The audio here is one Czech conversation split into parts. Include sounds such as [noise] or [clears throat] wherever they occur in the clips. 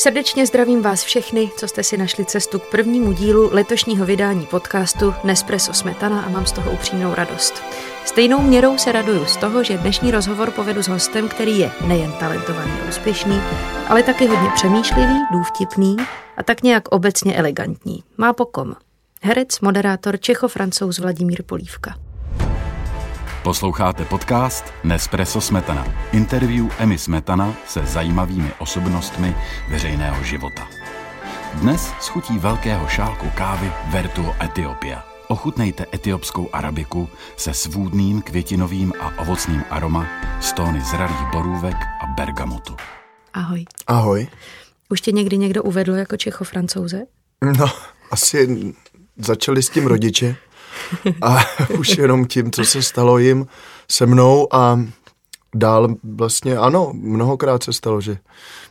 Srdečně zdravím vás všechny, co jste si našli cestu k prvnímu dílu letošního vydání podcastu Nespresso Smetana a mám z toho upřímnou radost. Stejnou měrou se raduju z toho, že dnešní rozhovor povedu s hostem, který je nejen talentovaný a úspěšný, ale taky hodně přemýšlivý, důvtipný a tak nějak obecně elegantní. Má pokom. Herec, moderátor Čecho-francouz Vladimír Polívka. Posloucháte podcast Nespresso Smetana. Interview Emmy Smetana se zajímavými osobnostmi veřejného života. Dnes schutí velkého šálku kávy Vertuo Etiopia. Ochutnejte etiopskou arabiku se svůdným květinovým a ovocným aroma z tóny zralých borůvek a bergamotu. Ahoj. Ahoj. Už tě někdy někdo uvedl jako Čecho-francouze? No, asi začali s tím rodiče a [laughs] už jenom tím, co se stalo jim se mnou a dál vlastně ano, mnohokrát se stalo, že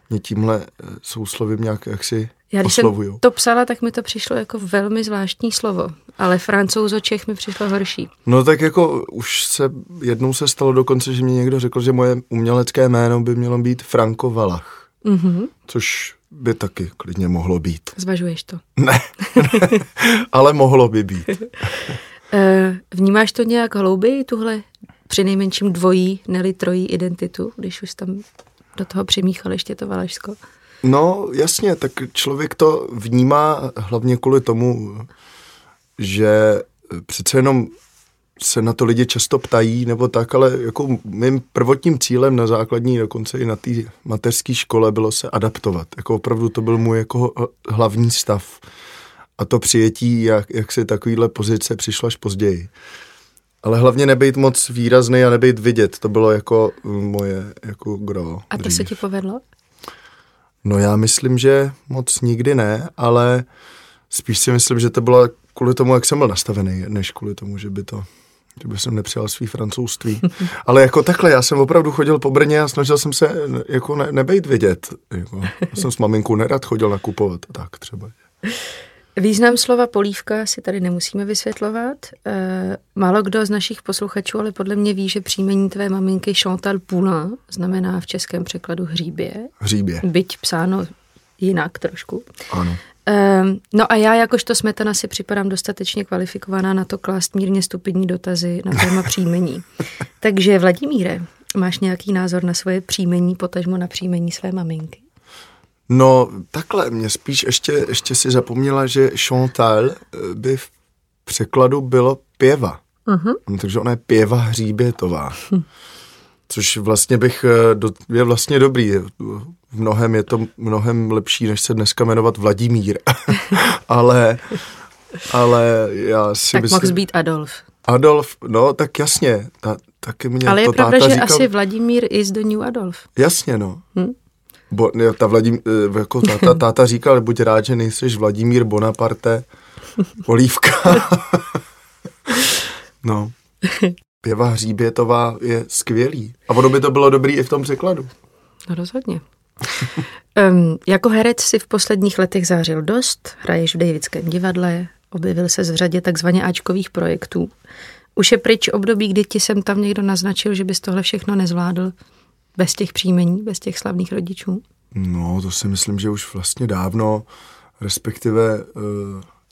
mě tímhle souslovím nějak jaksi Já když oslovujou. jsem to psala, tak mi to přišlo jako velmi zvláštní slovo, ale francouzo Čech mi přišlo horší. No tak jako už se, jednou se stalo dokonce, že mě někdo řekl, že moje umělecké jméno by mělo být Franko Valach, Mhm. což by taky klidně mohlo být. Zvažuješ to. Ne, [laughs] ale mohlo by být. [laughs] E, vnímáš to nějak hlouběji, tuhle přinejmenším dvojí, neli trojí identitu, když už tam do toho přimíchal ještě to Valašsko? No jasně, tak člověk to vnímá hlavně kvůli tomu, že přece jenom se na to lidi často ptají, nebo tak, ale jako mým prvotním cílem na základní, dokonce i na té mateřské škole bylo se adaptovat. Jako opravdu to byl můj jako hlavní stav. A to přijetí, jak, jak si takovýhle pozice přišlo až později. Ale hlavně nebejt moc výrazný a nebejt vidět, to bylo jako moje jako gro. A to dřív. se ti povedlo? No já myslím, že moc nikdy ne, ale spíš si myslím, že to bylo kvůli tomu, jak jsem byl nastavený, než kvůli tomu, že by to že by jsem nepřijal svý francouzství. [laughs] Ale jako takhle, já jsem opravdu chodil po Brně a snažil jsem se jako ne, nebejt vidět. Jako, já jsem s maminkou nerad chodil nakupovat tak třeba. Význam slova polívka si tady nemusíme vysvětlovat. E, málo kdo z našich posluchačů, ale podle mě ví, že příjmení tvé maminky Chantal Poulain znamená v českém překladu hříbě, Hříbě, byť psáno jinak trošku. ano. Ehm, no a já jakožto smetana si připadám dostatečně kvalifikovaná na to klást mírně stupidní dotazy na téma příjmení. [laughs] Takže Vladimíre, máš nějaký názor na svoje příjmení, potažmo na příjmení své maminky? No takhle, mě spíš ještě, ještě si zapomněla, že Chantal eh, by v překladu bylo pěva. Uh-huh. No, takže ona je pěva hříbětová. Což vlastně bych, eh, do, je vlastně dobrý. V mnohem je to mnohem lepší, než se dneska jmenovat Vladimír. [laughs] ale, ale já si Tak myslím... mohl být Adolf. Adolf, no tak jasně. Ta, taky mě Ale je to pravda, táta že říkal, asi Vladimír is the new Adolf. Jasně, no. Hm? Bo, ne, ta Vladimír, eh, jako táta, [laughs] táta říkal, buď rád, že nejseš Vladimír Bonaparte, Olívka. [laughs] no. Pěva Hříbětová je skvělý. A ono by to bylo dobrý i v tom překladu. No rozhodně. [laughs] um, jako herec si v posledních letech zářil dost, hraješ v Davidském divadle, objevil se v řadě takzvaně Ačkových projektů. Už je pryč období, kdy ti sem tam někdo naznačil, že bys tohle všechno nezvládl bez těch příjmení, bez těch slavných rodičů? No, to si myslím, že už vlastně dávno, respektive uh,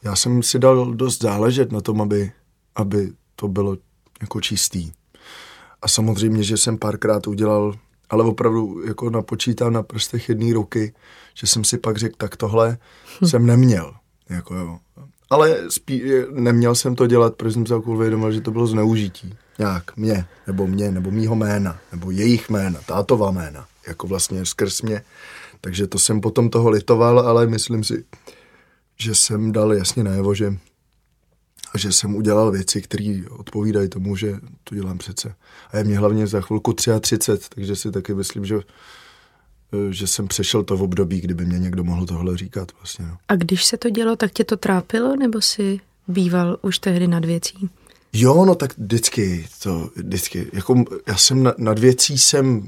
já jsem si dal dost záležet na tom, aby, aby to bylo jako čistý. A samozřejmě, že jsem párkrát udělal, ale opravdu jako napočítám na prstech jedné ruky, že jsem si pak řekl, tak tohle hm. jsem neměl. Jako jo. Ale spí, neměl jsem to dělat, protože jsem se uvědomil, že to bylo zneužití. Nějak mě, nebo mě, nebo mýho jména, nebo jejich jména, tátova jména, jako vlastně skrz mě. Takže to jsem potom toho litoval, ale myslím si, že jsem dal jasně najevo, že, že jsem udělal věci, které odpovídají tomu, že to dělám přece. A je mě hlavně za chvilku 33, takže si taky myslím, že že jsem přešel to v období, kdyby mě někdo mohl tohle říkat. Vlastně, no. A když se to dělo, tak tě to trápilo, nebo si býval už tehdy nad věcí? Jo, no tak vždycky, to vždycky, jako já jsem na, nad věcí jsem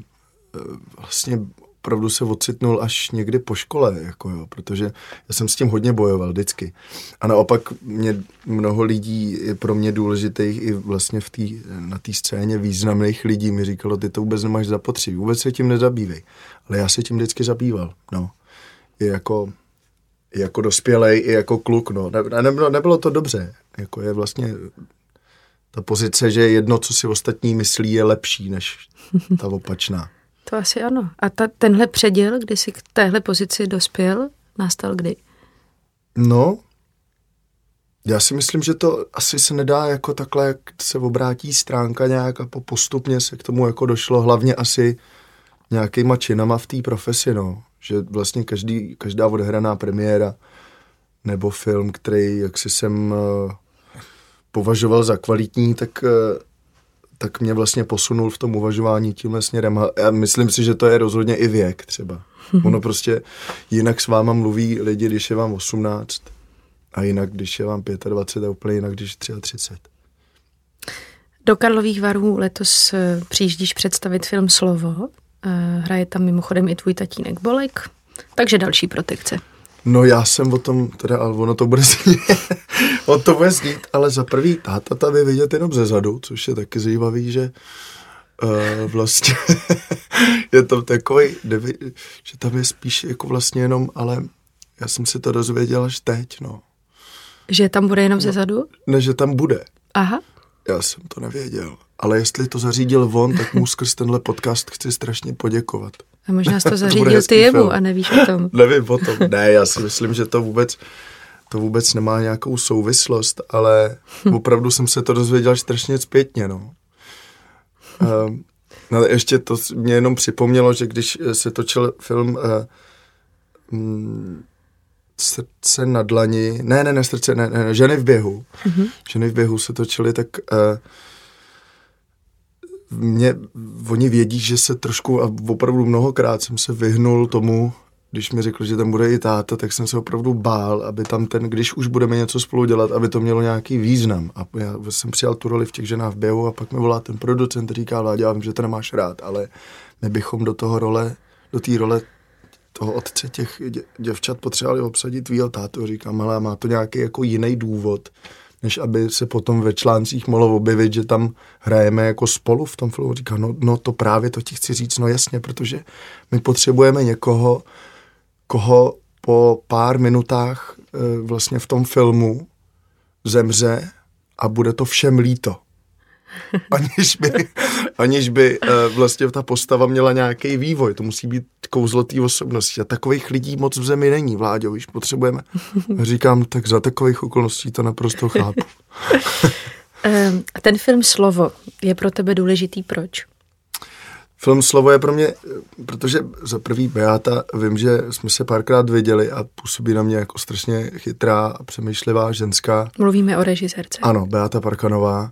eh, vlastně opravdu se ocitnul až někdy po škole, jako jo, protože já jsem s tím hodně bojoval vždycky. A naopak mě mnoho lidí je pro mě důležitých i vlastně v tý, na té scéně významných lidí mi říkalo, ty to vůbec nemáš zapotřebí, vůbec se tím nezabývej. Ale já se tím vždycky zabýval, no. i jako, i jako dospělej, i jako kluk, no. Ne, nebylo, nebylo to dobře, jako je vlastně ta pozice, že jedno, co si ostatní myslí, je lepší než ta opačná. To asi ano. A ta, tenhle předěl, kdy jsi k téhle pozici dospěl, nastal kdy? No, já si myslím, že to asi se nedá jako takhle, jak se obrátí stránka nějak a po postupně se k tomu jako došlo hlavně asi nějakýma činama v té profesi, no. Že vlastně každý, každá odehraná premiéra nebo film, který jak si jsem uh, považoval za kvalitní, tak, uh, tak mě vlastně posunul v tom uvažování tímhle směrem. A já myslím si, že to je rozhodně i věk třeba. Ono prostě jinak s váma mluví lidi, když je vám 18 a jinak, když je vám 25 a úplně jinak, když je 33. Do Karlových varů letos eh, přijíždíš představit film Slovo. Eh, hraje tam mimochodem i tvůj tatínek Bolek, takže další protekce. No já jsem o tom, teda, ale ono to bude znít, [laughs] o to bude znít, ale za prvý táta tady vidět jenom ze zadu, což je taky zajímavý, že uh, vlastně [laughs] je to takový, že tam je spíš jako vlastně jenom, ale já jsem si to dozvěděl až teď, no. Že tam bude jenom ze zadu? Ne, že tam bude. Aha. Já jsem to nevěděl. Ale jestli to zařídil on, tak mu skrz tenhle podcast chci strašně poděkovat. A možná jsi to [laughs] zařídil ty jemu film. a nevíš o tom. [laughs] Nevím o tom. Ne, já si myslím, že to vůbec, to vůbec nemá nějakou souvislost, ale opravdu jsem se to dozvěděl strašně zpětně, no. Um, no ještě to mě jenom připomnělo, že když se točil film uh, srdce na dlani, ne, ne, ne, srdce, ne, ne, ženy v běhu. Mm-hmm. Ženy v běhu se točily, tak uh, mě, oni vědí, že se trošku, a opravdu mnohokrát jsem se vyhnul tomu, když mi řekl, že tam bude i táta, tak jsem se opravdu bál, aby tam ten, když už budeme něco spolu dělat, aby to mělo nějaký význam. A já jsem přijal tu roli v těch ženách v běhu a pak mi volá ten producent, říká, Vládě, já vím, že to nemáš rád, ale my bychom do toho role, do té role toho otce těch dě, děvčat potřebovali obsadit tvýho tátu. Říkám, ale má to nějaký jako jiný důvod, než aby se potom ve článcích mohlo objevit, že tam hrajeme jako spolu v tom filmu. Říkám, no, no to právě to ti chci říct, no jasně, protože my potřebujeme někoho, koho po pár minutách e, vlastně v tom filmu zemře a bude to všem líto. [laughs] aniž by, aniž by uh, vlastně ta postava měla nějaký vývoj. To musí být kouzlo té osobnosti. A takových lidí moc v zemi není, Vláďo, víš, potřebujeme. A říkám, tak za takových okolností to naprosto chápu. [laughs] Ten film Slovo je pro tebe důležitý, proč? Film Slovo je pro mě, protože za prvý Beata, vím, že jsme se párkrát viděli a působí na mě jako strašně chytrá a přemýšlivá ženská. Mluvíme o režisérce. Ano, Beata Parkanová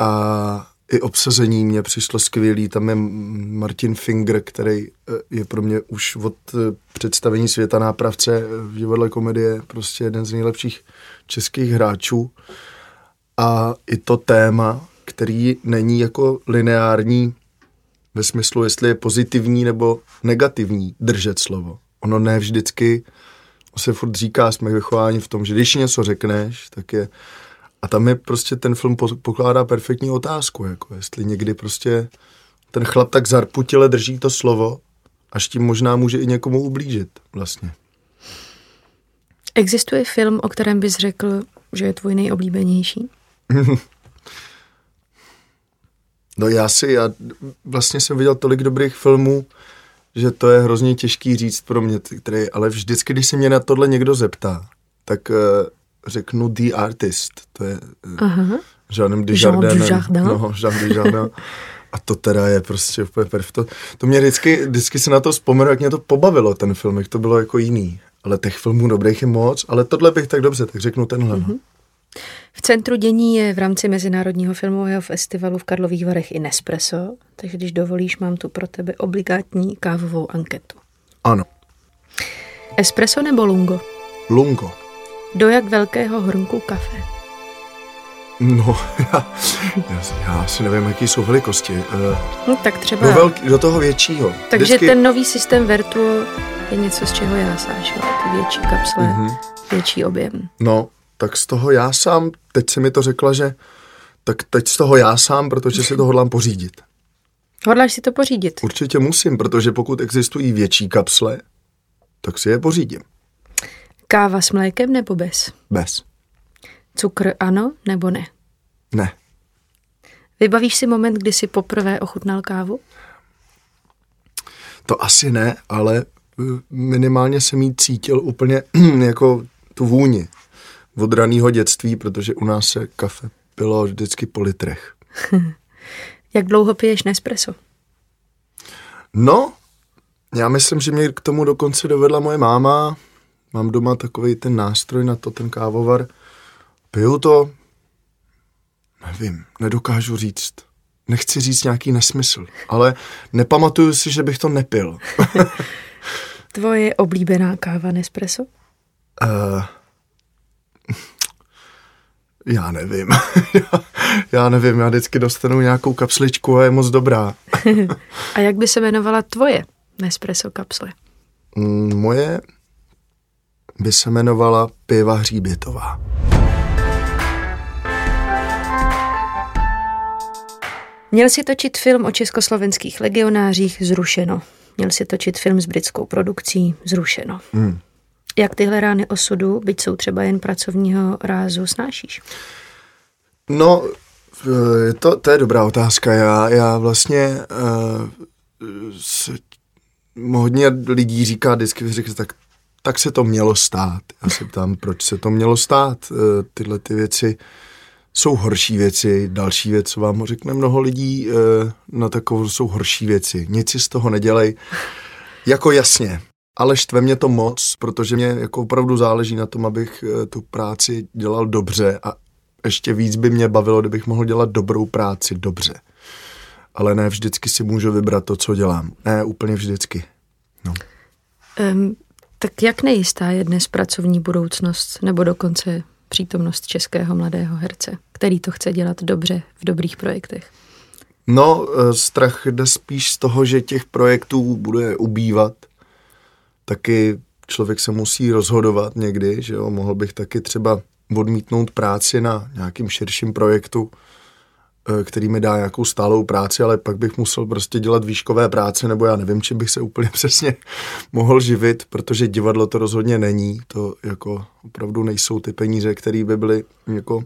a i obsazení mě přišlo skvělý. Tam je Martin Finger, který eh, je pro mě už od eh, představení světa nápravce v divadle komedie prostě jeden z nejlepších českých hráčů. A i to téma, který není jako lineární ve smyslu, jestli je pozitivní nebo negativní držet slovo. Ono ne vždycky, se furt říká, jsme vychováni v tom, že když něco řekneš, tak je a tam je prostě ten film pokládá perfektní otázku, jako jestli někdy prostě ten chlap tak zarputile drží to slovo, až tím možná může i někomu ublížit vlastně. Existuje film, o kterém bys řekl, že je tvůj nejoblíbenější? [laughs] no já si, já vlastně jsem viděl tolik dobrých filmů, že to je hrozně těžký říct pro mě, který, ale vždycky, když se mě na tohle někdo zeptá, tak uh, řeknu The Artist, to je uh, Jeanem Dujardin. Jean No, Jean Dujardin. A to teda je prostě úplně perfekt. To, to mě vždycky, vždycky se na to vzpomenu, jak mě to pobavilo, ten film, jak to bylo jako jiný. Ale těch filmů dobrých je moc, ale tohle bych tak dobře, tak řeknu tenhle. Uh-huh. V centru dění je v rámci Mezinárodního filmového festivalu v Karlových Varech i Nespresso, takže když dovolíš, mám tu pro tebe obligátní kávovou anketu. Ano. Espresso nebo lungo? Lungo. Do jak velkého hrnku kafe? No, [laughs] já, já, já si nevím, jaký jsou velikosti. Uh, no, tak třeba... Do, velký, do toho většího. Takže Vždycky... ten nový systém Vertuo je něco, z čeho já sáš, ty větší kapsle, mm-hmm. větší objem. No, tak z toho já sám, teď si mi to řekla, že tak teď z toho já sám, protože si to hodlám pořídit. [laughs] Hodláš si to pořídit? Určitě musím, protože pokud existují větší kapsle, tak si je pořídím. Káva s mlékem nebo bez? Bez. Cukr ano nebo ne? Ne. Vybavíš si moment, kdy jsi poprvé ochutnal kávu? To asi ne, ale eh, minimálně jsem jí cítil úplně [clears throat] jako tu vůni od raného dětství, protože u nás se kafe pilo vždycky po litrech. [laughs] Jak dlouho piješ Nespresso? No, já myslím, že mě k tomu dokonce dovedla moje máma. Mám doma takový ten nástroj na to, ten kávovar. Piju to, nevím, nedokážu říct. Nechci říct nějaký nesmysl, ale nepamatuju si, že bych to nepil. [laughs] Tvoje oblíbená káva Nespresso? Uh, [laughs] já nevím. [laughs] já nevím, já vždycky dostanu nějakou kapsličku a je moc dobrá. a jak by se jmenovala tvoje Nespresso kapsle? Mm, moje by se jmenovala Piva hříbětová. Měl si točit film o československých legionářích zrušeno. Měl si točit film s britskou produkcí zrušeno. Hmm. Jak tyhle rány osudu, byť jsou třeba jen pracovního rázu, snášíš? No, to, to je dobrá otázka. Já, já vlastně uh, se, hodně lidí říká vždycky, říká, tak, tak se to mělo stát. Já se ptám, proč se to mělo stát. Uh, tyhle ty věci jsou horší věci. Další věc, co vám řekne mnoho lidí, uh, na takovou jsou horší věci. Nic si z toho nedělej. Jako jasně, ale štve mě to moc, protože mě jako opravdu záleží na tom, abych tu práci dělal dobře a ještě víc by mě bavilo, kdybych mohl dělat dobrou práci dobře. Ale ne vždycky si můžu vybrat to, co dělám. Ne úplně vždycky. No. Um, tak jak nejistá je dnes pracovní budoucnost nebo dokonce přítomnost českého mladého herce, který to chce dělat dobře v dobrých projektech? No, e, strach jde spíš z toho, že těch projektů bude ubývat. Taky člověk se musí rozhodovat někdy, že jo, mohl bych taky třeba odmítnout práci na nějakým širším projektu, eh, který mi dá nějakou stálou práci, ale pak bych musel prostě dělat výškové práce, nebo já nevím, či bych se úplně [laughs] přesně mohl živit, protože divadlo to rozhodně není. To jako opravdu nejsou ty peníze, které by byly jako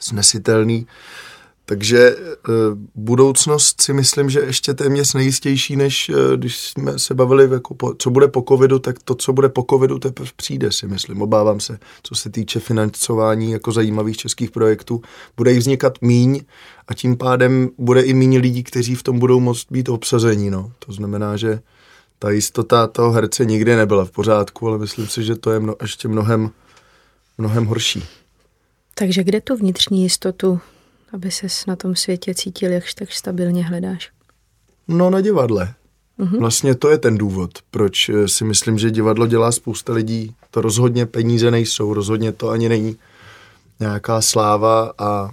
snesitelný. Takže e, budoucnost si myslím, že ještě téměř nejistější, než e, když jsme se bavili, jako po, co bude po covidu, tak to, co bude po covidu, teprve přijde, si myslím. Obávám se, co se týče financování jako zajímavých českých projektů. Bude jich vznikat míň a tím pádem bude i míň lidí, kteří v tom budou moct být obsazení. No. To znamená, že ta jistota toho herce nikdy nebyla v pořádku, ale myslím si, že to je mno, ještě mnohem, mnohem horší. Takže kde tu vnitřní jistotu aby ses na tom světě cítil, jakž tak stabilně hledáš? No na divadle. Mm-hmm. Vlastně to je ten důvod, proč eh, si myslím, že divadlo dělá spousta lidí. To rozhodně peníze nejsou, rozhodně to ani není nějaká sláva, a,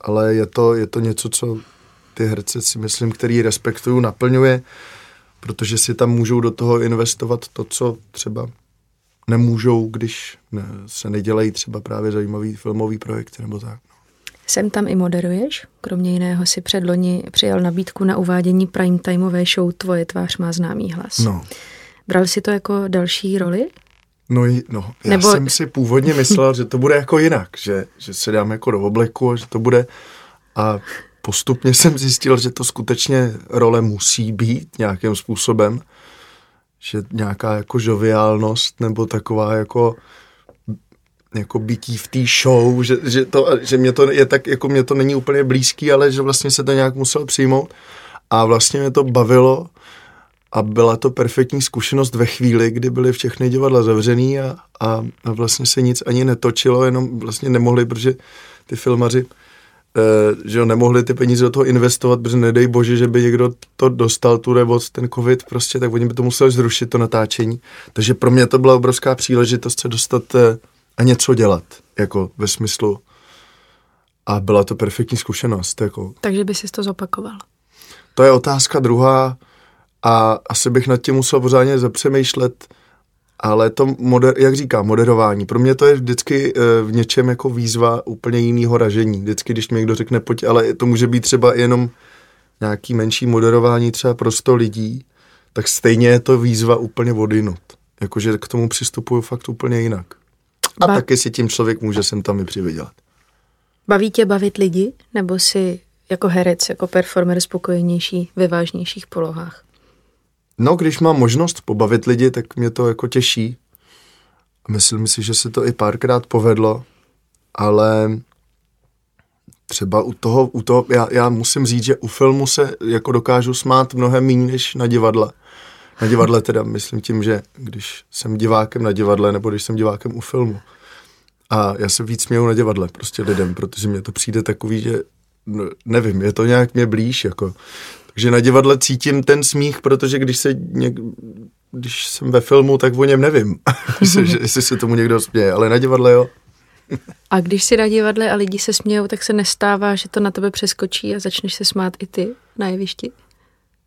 ale je to, je to něco, co ty herce si myslím, který respektuju, naplňuje, protože si tam můžou do toho investovat to, co třeba nemůžou, když ne, se nedělají třeba právě zajímavý filmový projekt nebo tak. Sem tam i moderuješ. Kromě jiného si předloni přijal nabídku na uvádění primetimeové show Tvoje tvář má známý hlas. No. Bral si to jako další roli? No, no já Nebo... jsem si původně myslel, že to bude jako jinak, že, že se dám jako do obleku a že to bude a postupně jsem zjistil, že to skutečně role musí být nějakým způsobem, že nějaká jako žoviálnost nebo taková jako jako bytí v té show, že, že, to, že mě to je tak, jako mě to není úplně blízký, ale že vlastně se to nějak musel přijmout a vlastně mě to bavilo a byla to perfektní zkušenost ve chvíli, kdy byly všechny divadla zavřený a, a, a vlastně se nic ani netočilo, jenom vlastně nemohli, protože ty filmaři e, že jo, nemohli ty peníze do toho investovat, protože nedej bože, že by někdo to dostal, tu nemoc, ten covid prostě, tak oni by to museli zrušit, to natáčení. Takže pro mě to byla obrovská příležitost se dostat e, a něco dělat, jako ve smyslu a byla to perfektní zkušenost. Jako. Takže by si to zopakoval? To je otázka druhá a asi bych nad tím musel pořádně zapřemýšlet, ale to, moder, jak říkám, moderování, pro mě to je vždycky e, v něčem jako výzva úplně jiného ražení. Vždycky, když mi někdo řekne, pojď, ale to může být třeba jenom nějaký menší moderování třeba pro 100 lidí, tak stejně je to výzva úplně odinut. jakože k tomu přistupuju fakt úplně jinak. A ba- taky si tím člověk může sem tam i přivydělat. Baví tě bavit lidi, nebo si jako herec, jako performer spokojenější ve vážnějších polohách? No, když mám možnost pobavit lidi, tak mě to jako těší. Myslím si, že se to i párkrát povedlo, ale třeba u toho, u toho já, já musím říct, že u filmu se jako dokážu smát mnohem méně než na divadle. Na divadle teda myslím tím, že když jsem divákem na divadle nebo když jsem divákem u filmu. A já se víc směju na divadle prostě lidem, protože mně to přijde takový, že no, nevím, je to nějak mě blíž, jako. Takže na divadle cítím ten smích, protože když se něk, když jsem ve filmu, tak o něm nevím, [laughs] jestli se tomu někdo směje, ale na divadle jo. A když si na divadle a lidi se smějou, tak se nestává, že to na tebe přeskočí a začneš se smát i ty na jevišti?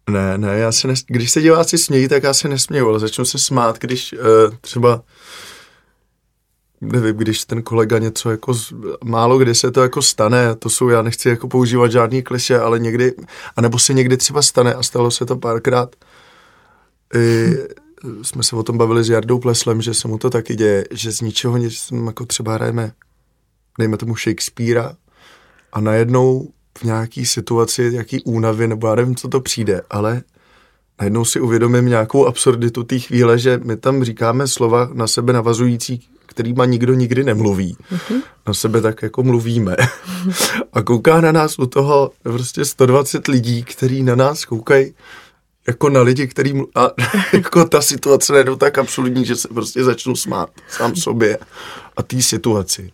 Ne, ne, já se nes... když se diváci smějí, tak já se nesměju, ale začnu se smát, když uh, třeba nevím, když ten kolega něco jako, málo kdy se to jako stane, to jsou, já nechci jako používat žádný kliše, ale někdy, anebo se někdy třeba stane a stalo se to párkrát, i, jsme se o tom bavili s Jardou Pleslem, že se mu to taky děje, že z ničeho nic, jako třeba hrajeme, dejme tomu Shakespearea a najednou v nějaký situaci, jaký únavy, nebo já nevím, co to přijde, ale najednou si uvědomím nějakou absurditu té chvíle, že my tam říkáme slova na sebe navazující, kterýma nikdo nikdy nemluví. Mm-hmm. Na sebe tak jako mluvíme. A kouká na nás u toho prostě 120 lidí, kteří na nás koukají jako na lidi, který a [laughs] jako ta situace je tak absolutní, že se prostě začnu smát sám sobě a té situaci.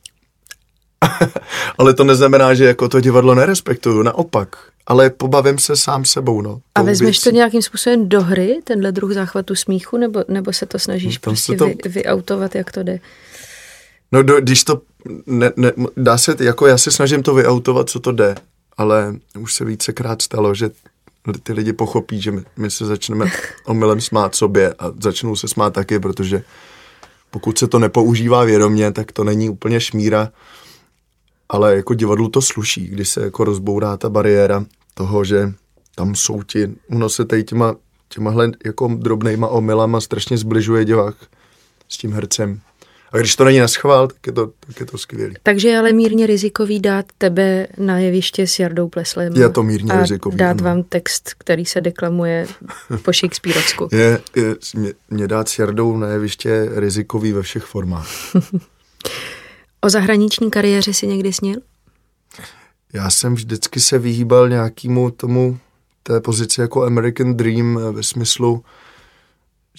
[laughs] ale to neznamená, že jako to divadlo nerespektuju, naopak. Ale pobavím se sám sebou, no. A vezmeš věcí. to nějakým způsobem do hry, tenhle druh záchvatu smíchu, nebo, nebo se to snažíš no, prostě to... Vy, vyautovat, jak to jde? No, do, když to, ne, ne, dá se, jako já se snažím to vyautovat, co to jde, ale už se vícekrát stalo, že ty lidi pochopí, že my, my se začneme [laughs] omylem smát sobě a začnou se smát taky, protože pokud se to nepoužívá vědomě, tak to není úplně šmíra, ale jako divadlu to sluší, když se jako rozbourá ta bariéra toho, že tam jsou ti, ono se tady těma, těmahle jako drobnejma omylama strašně zbližuje divák s tím hercem. A když to není na schvál, tak je to, tak je to skvělý. Takže je ale mírně rizikový dát tebe na jeviště s Jardou Pleslem. Je to mírně a rizikový. dát ano. vám text, který se deklamuje po Shakespeareovsku. [laughs] Je, je mě, mě dát s Jardou na jeviště rizikový ve všech formách. [laughs] o zahraniční kariéře si někdy snil? Já jsem vždycky se vyhýbal nějakému tomu té pozici jako American Dream ve smyslu,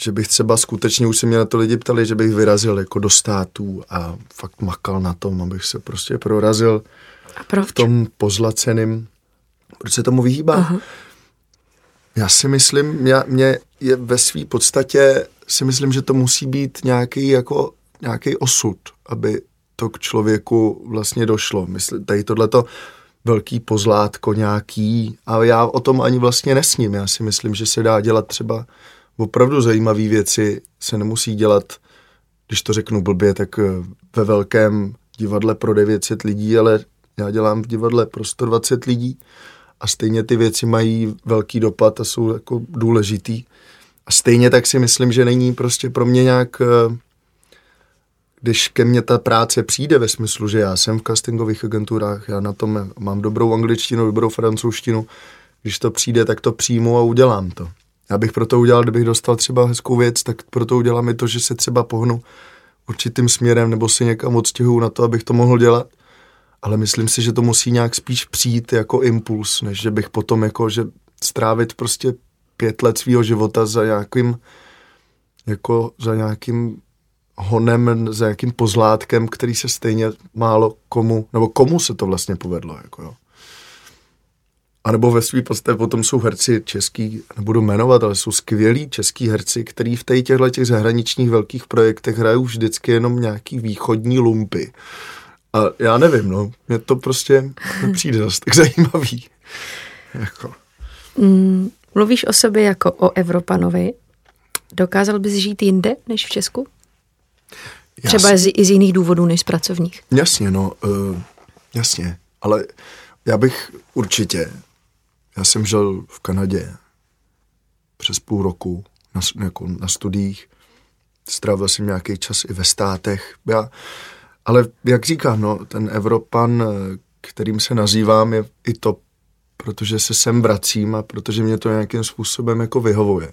že bych třeba skutečně, už se mě na to lidi ptali, že bych vyrazil jako do států a fakt makal na tom, abych se prostě prorazil a proč? v tom pozlaceným. Proč se tomu vyhýbá? Aha. Já si myslím, mě, mě je ve své podstatě, si myslím, že to musí být nějaký jako nějaký osud, aby to k člověku vlastně došlo. Myslím, tady tohleto velký pozlátko nějaký a já o tom ani vlastně nesním. Já si myslím, že se dá dělat třeba opravdu zajímavé věci se nemusí dělat, když to řeknu blbě, tak eh, ve velkém divadle pro 900 lidí, ale já dělám v divadle pro 120 lidí a stejně ty věci mají velký dopad a jsou jako důležitý. A stejně tak si myslím, že není prostě pro mě nějak, eh, když ke mně ta práce přijde ve smyslu, že já jsem v castingových agenturách, já na tom mám dobrou angličtinu, dobrou francouzštinu, když to přijde, tak to přijmu a udělám to. Já bych proto udělal, kdybych dostal třeba hezkou věc, tak proto udělám i to, že se třeba pohnu určitým směrem nebo si někam odstěhuju na to, abych to mohl dělat. Ale myslím si, že to musí nějak spíš přijít jako impuls, než že bych potom jako, že strávit prostě pět let svého života za nějakým jako za nějakým honem, za nějakým pozlátkem, který se stejně málo komu, nebo komu se to vlastně povedlo. Jako jo. A nebo ve své podstatě potom jsou herci český, nebudu jmenovat, ale jsou skvělí český herci, kteří v těchto těch zahraničních velkých projektech hrajou vždycky jenom nějaký východní lumpy. A já nevím, no, mě to prostě nepřijde zase tak [laughs] zajímavý. jako. mm, mluvíš o sobě jako o Evropanovi. Dokázal bys žít jinde než v Česku? Třeba z, i z jiných důvodů než z pracovních. Jasně, no, uh, jasně. Ale já bych určitě já jsem žil v Kanadě přes půl roku na, jako na studiích strávil jsem nějaký čas i ve státech. Já, ale jak říkám, no, ten Evropan, kterým se nazývám, je i to, protože se sem vracím a protože mě to nějakým způsobem jako vyhovuje.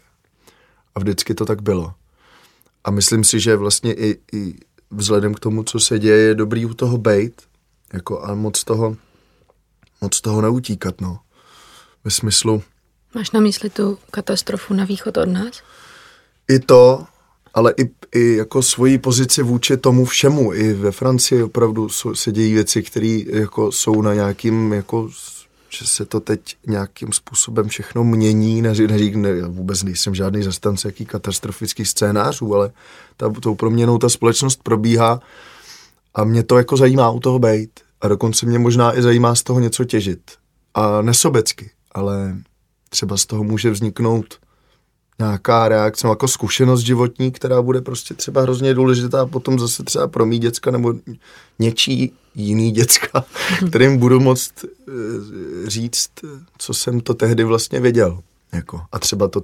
A vždycky to tak bylo. A myslím si, že vlastně i, i vzhledem k tomu, co se děje, je dobrý u toho bejt, jako a moc toho, moc toho neutíkat, no. Ve smyslu... Máš na mysli tu katastrofu na východ od nás? I to, ale i, i jako svoji pozici vůči tomu všemu. I ve Francii opravdu se dějí věci, které jako jsou na nějakým jako že se to teď nějakým způsobem všechno mění, neřík, ne, já vůbec nejsem žádný zastance jaký katastrofický scénářů, ale ta, tou proměnou ta společnost probíhá a mě to jako zajímá u toho bejt a dokonce mě možná i zajímá z toho něco těžit. A nesobecky, ale třeba z toho může vzniknout nějaká reakce, jako zkušenost životní, která bude prostě třeba hrozně důležitá a potom zase třeba pro mý děcka nebo něčí jiný děcka, kterým budu moct eh, říct, co jsem to tehdy vlastně věděl. Jako. A třeba to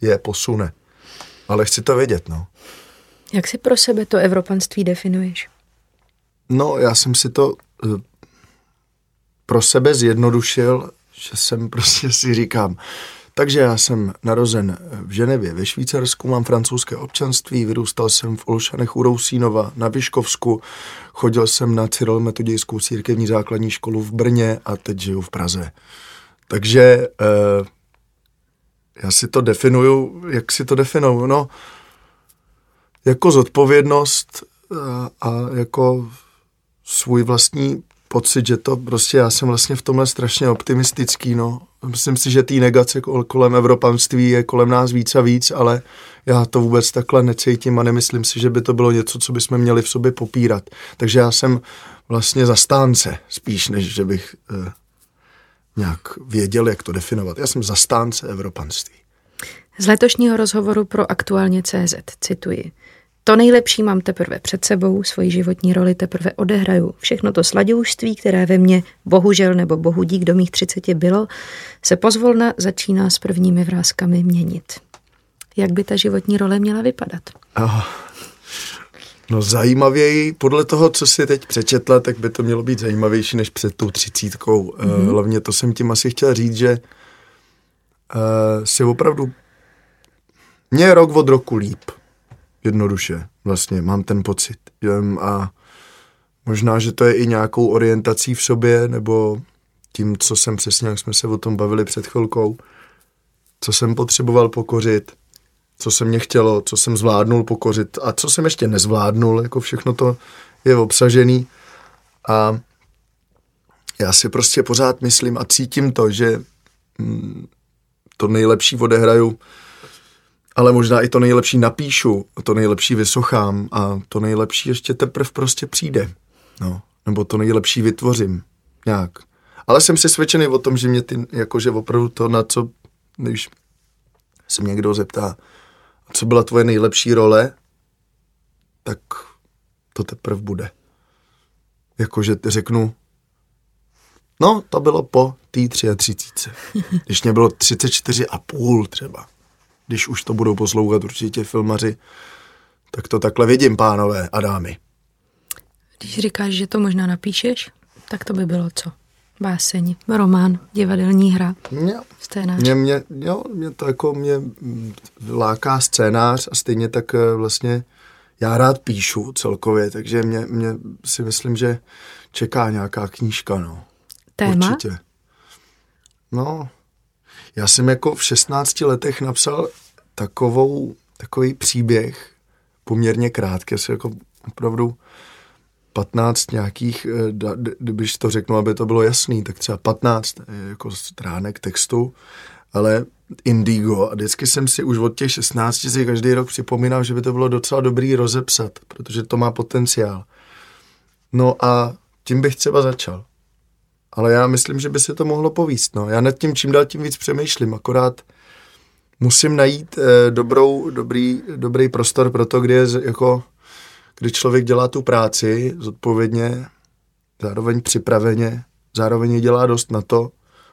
je posune. Ale chci to vědět, no. Jak si pro sebe to evropanství definuješ? No, já jsem si to uh, pro sebe zjednodušil, že jsem [laughs] prostě si říkám, takže já jsem narozen v Ženevě ve Švýcarsku, mám francouzské občanství, vyrůstal jsem v Olšanech u Rousínova na Vyškovsku, chodil jsem na Cyril metodějskou církevní základní školu v Brně a teď žiju v Praze. Takže eh, já si to definuju, jak si to definuju, no, jako zodpovědnost a, eh, a jako svůj vlastní pocit, že to prostě, já jsem vlastně v tomhle strašně optimistický, no. Myslím si, že té negace kolem evropanství je kolem nás víc a víc, ale já to vůbec takhle necítím a nemyslím si, že by to bylo něco, co bychom měli v sobě popírat. Takže já jsem vlastně zastánce, spíš než že bych eh, nějak věděl, jak to definovat. Já jsem zastánce evropanství. Z letošního rozhovoru pro aktuálně CZ cituji. To nejlepší mám teprve před sebou, svoji životní roli teprve odehraju. Všechno to sladoušství, které ve mně bohužel nebo bohu dík do mých třiceti bylo, se pozvolna začíná s prvními vrázkami měnit. Jak by ta životní role měla vypadat? Oh. No zajímavěji, podle toho, co si teď přečetla, tak by to mělo být zajímavější než před tou třicítkou. Mm-hmm. Hlavně to jsem tím asi chtěl říct, že uh, si opravdu mě je rok od roku líp. Jednoduše, vlastně, mám ten pocit. A možná, že to je i nějakou orientací v sobě, nebo tím, co jsem přesně, jak jsme se o tom bavili před chvilkou, co jsem potřeboval pokořit, co se mě chtělo, co jsem zvládnul pokořit a co jsem ještě nezvládnul, jako všechno to je obsažený. A já si prostě pořád myslím a cítím to, že mm, to nejlepší odehraju ale možná i to nejlepší napíšu, to nejlepší vysochám a to nejlepší ještě teprve prostě přijde. No, nebo to nejlepší vytvořím. Nějak. Ale jsem přesvědčený o tom, že mě ty, jakože opravdu to, na co, když se mě někdo zeptá, co byla tvoje nejlepší role, tak to teprve bude. Jakože řeknu, no, to bylo po té 33. [laughs] Když mě bylo 34 a půl třeba když už to budou poslouchat určitě filmaři, tak to takhle vidím, pánové a dámy. Když říkáš, že to možná napíšeš, tak to by bylo co? Báseň, román, divadelní hra, jo. scénář. Mě, mě, jo, mě to jako mě láká scénář a stejně tak eh, vlastně já rád píšu celkově, takže mě, mě si myslím, že čeká nějaká knížka, no. Téma? Určitě. No, já jsem jako v 16 letech napsal takovou, takový příběh, poměrně krátký, asi jako opravdu 15 nějakých, eh, když to řeknu, aby to bylo jasný, tak třeba 15 eh, jako stránek textu, ale Indigo a vždycky jsem si už od těch 16 si každý rok připomínal, že by to bylo docela dobrý rozepsat, protože to má potenciál. No a tím bych třeba začal ale já myslím, že by se to mohlo povíst. No. Já nad tím čím dál tím víc přemýšlím, akorát musím najít eh, dobrou, dobrý, dobrý prostor pro to, kdy, je, jako, kdy člověk dělá tu práci zodpovědně, zároveň připraveně, zároveň ji dělá dost na to,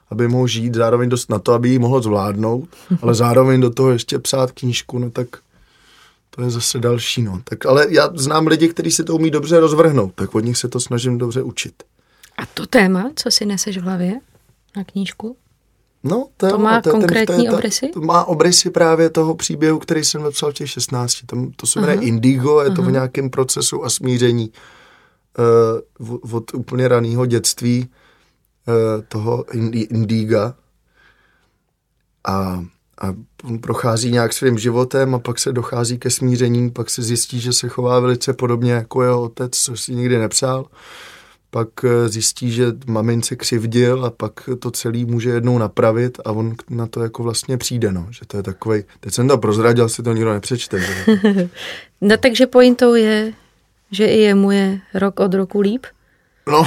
aby mohl žít, zároveň dost na to, aby ji mohl zvládnout, [laughs] ale zároveň do toho ještě psát knížku, no tak to je zase další, no. Tak, ale já znám lidi, kteří si to umí dobře rozvrhnout, tak od nich se to snažím dobře učit. A to téma, co si neseš v hlavě na knížku? No, to, to má to konkrétní ten, to je, obrysy? To má obrysy právě toho příběhu, který jsem napsal v těch 16. Tam, to se jmenuje Indigo, je to Aha. v nějakém procesu a smíření uh, od úplně raného dětství uh, toho Indiga. A, a on prochází nějak svým životem a pak se dochází ke smíření, pak se zjistí, že se chová velice podobně jako jeho otec, což si nikdy nepřál pak eh, zjistí, že mamince křivdil a pak to celý může jednou napravit a on na to jako vlastně přijde, no, že to je takový. teď jsem to prozradil, si to nikdo nepřečte. [laughs] no takže pointou je, že i jemu je rok od roku líp? No,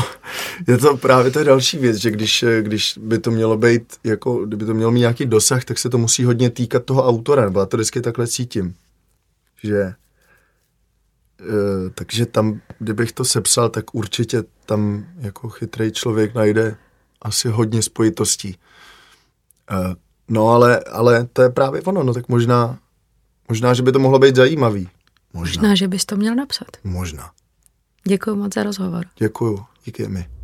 je to právě ta další věc, že když, eh, když by to mělo být, jako, kdyby to mělo mít nějaký dosah, tak se to musí hodně týkat toho autora, nebo já to vždycky takhle cítím, že takže tam, kdybych to sepsal, tak určitě tam jako chytrý člověk najde asi hodně spojitostí. Uh, no ale, ale to je právě ono, no tak možná, možná, že by to mohlo být zajímavý. Možná, možná že bys to měl napsat. Možná. Děkuji moc za rozhovor. Děkuji, díky mi.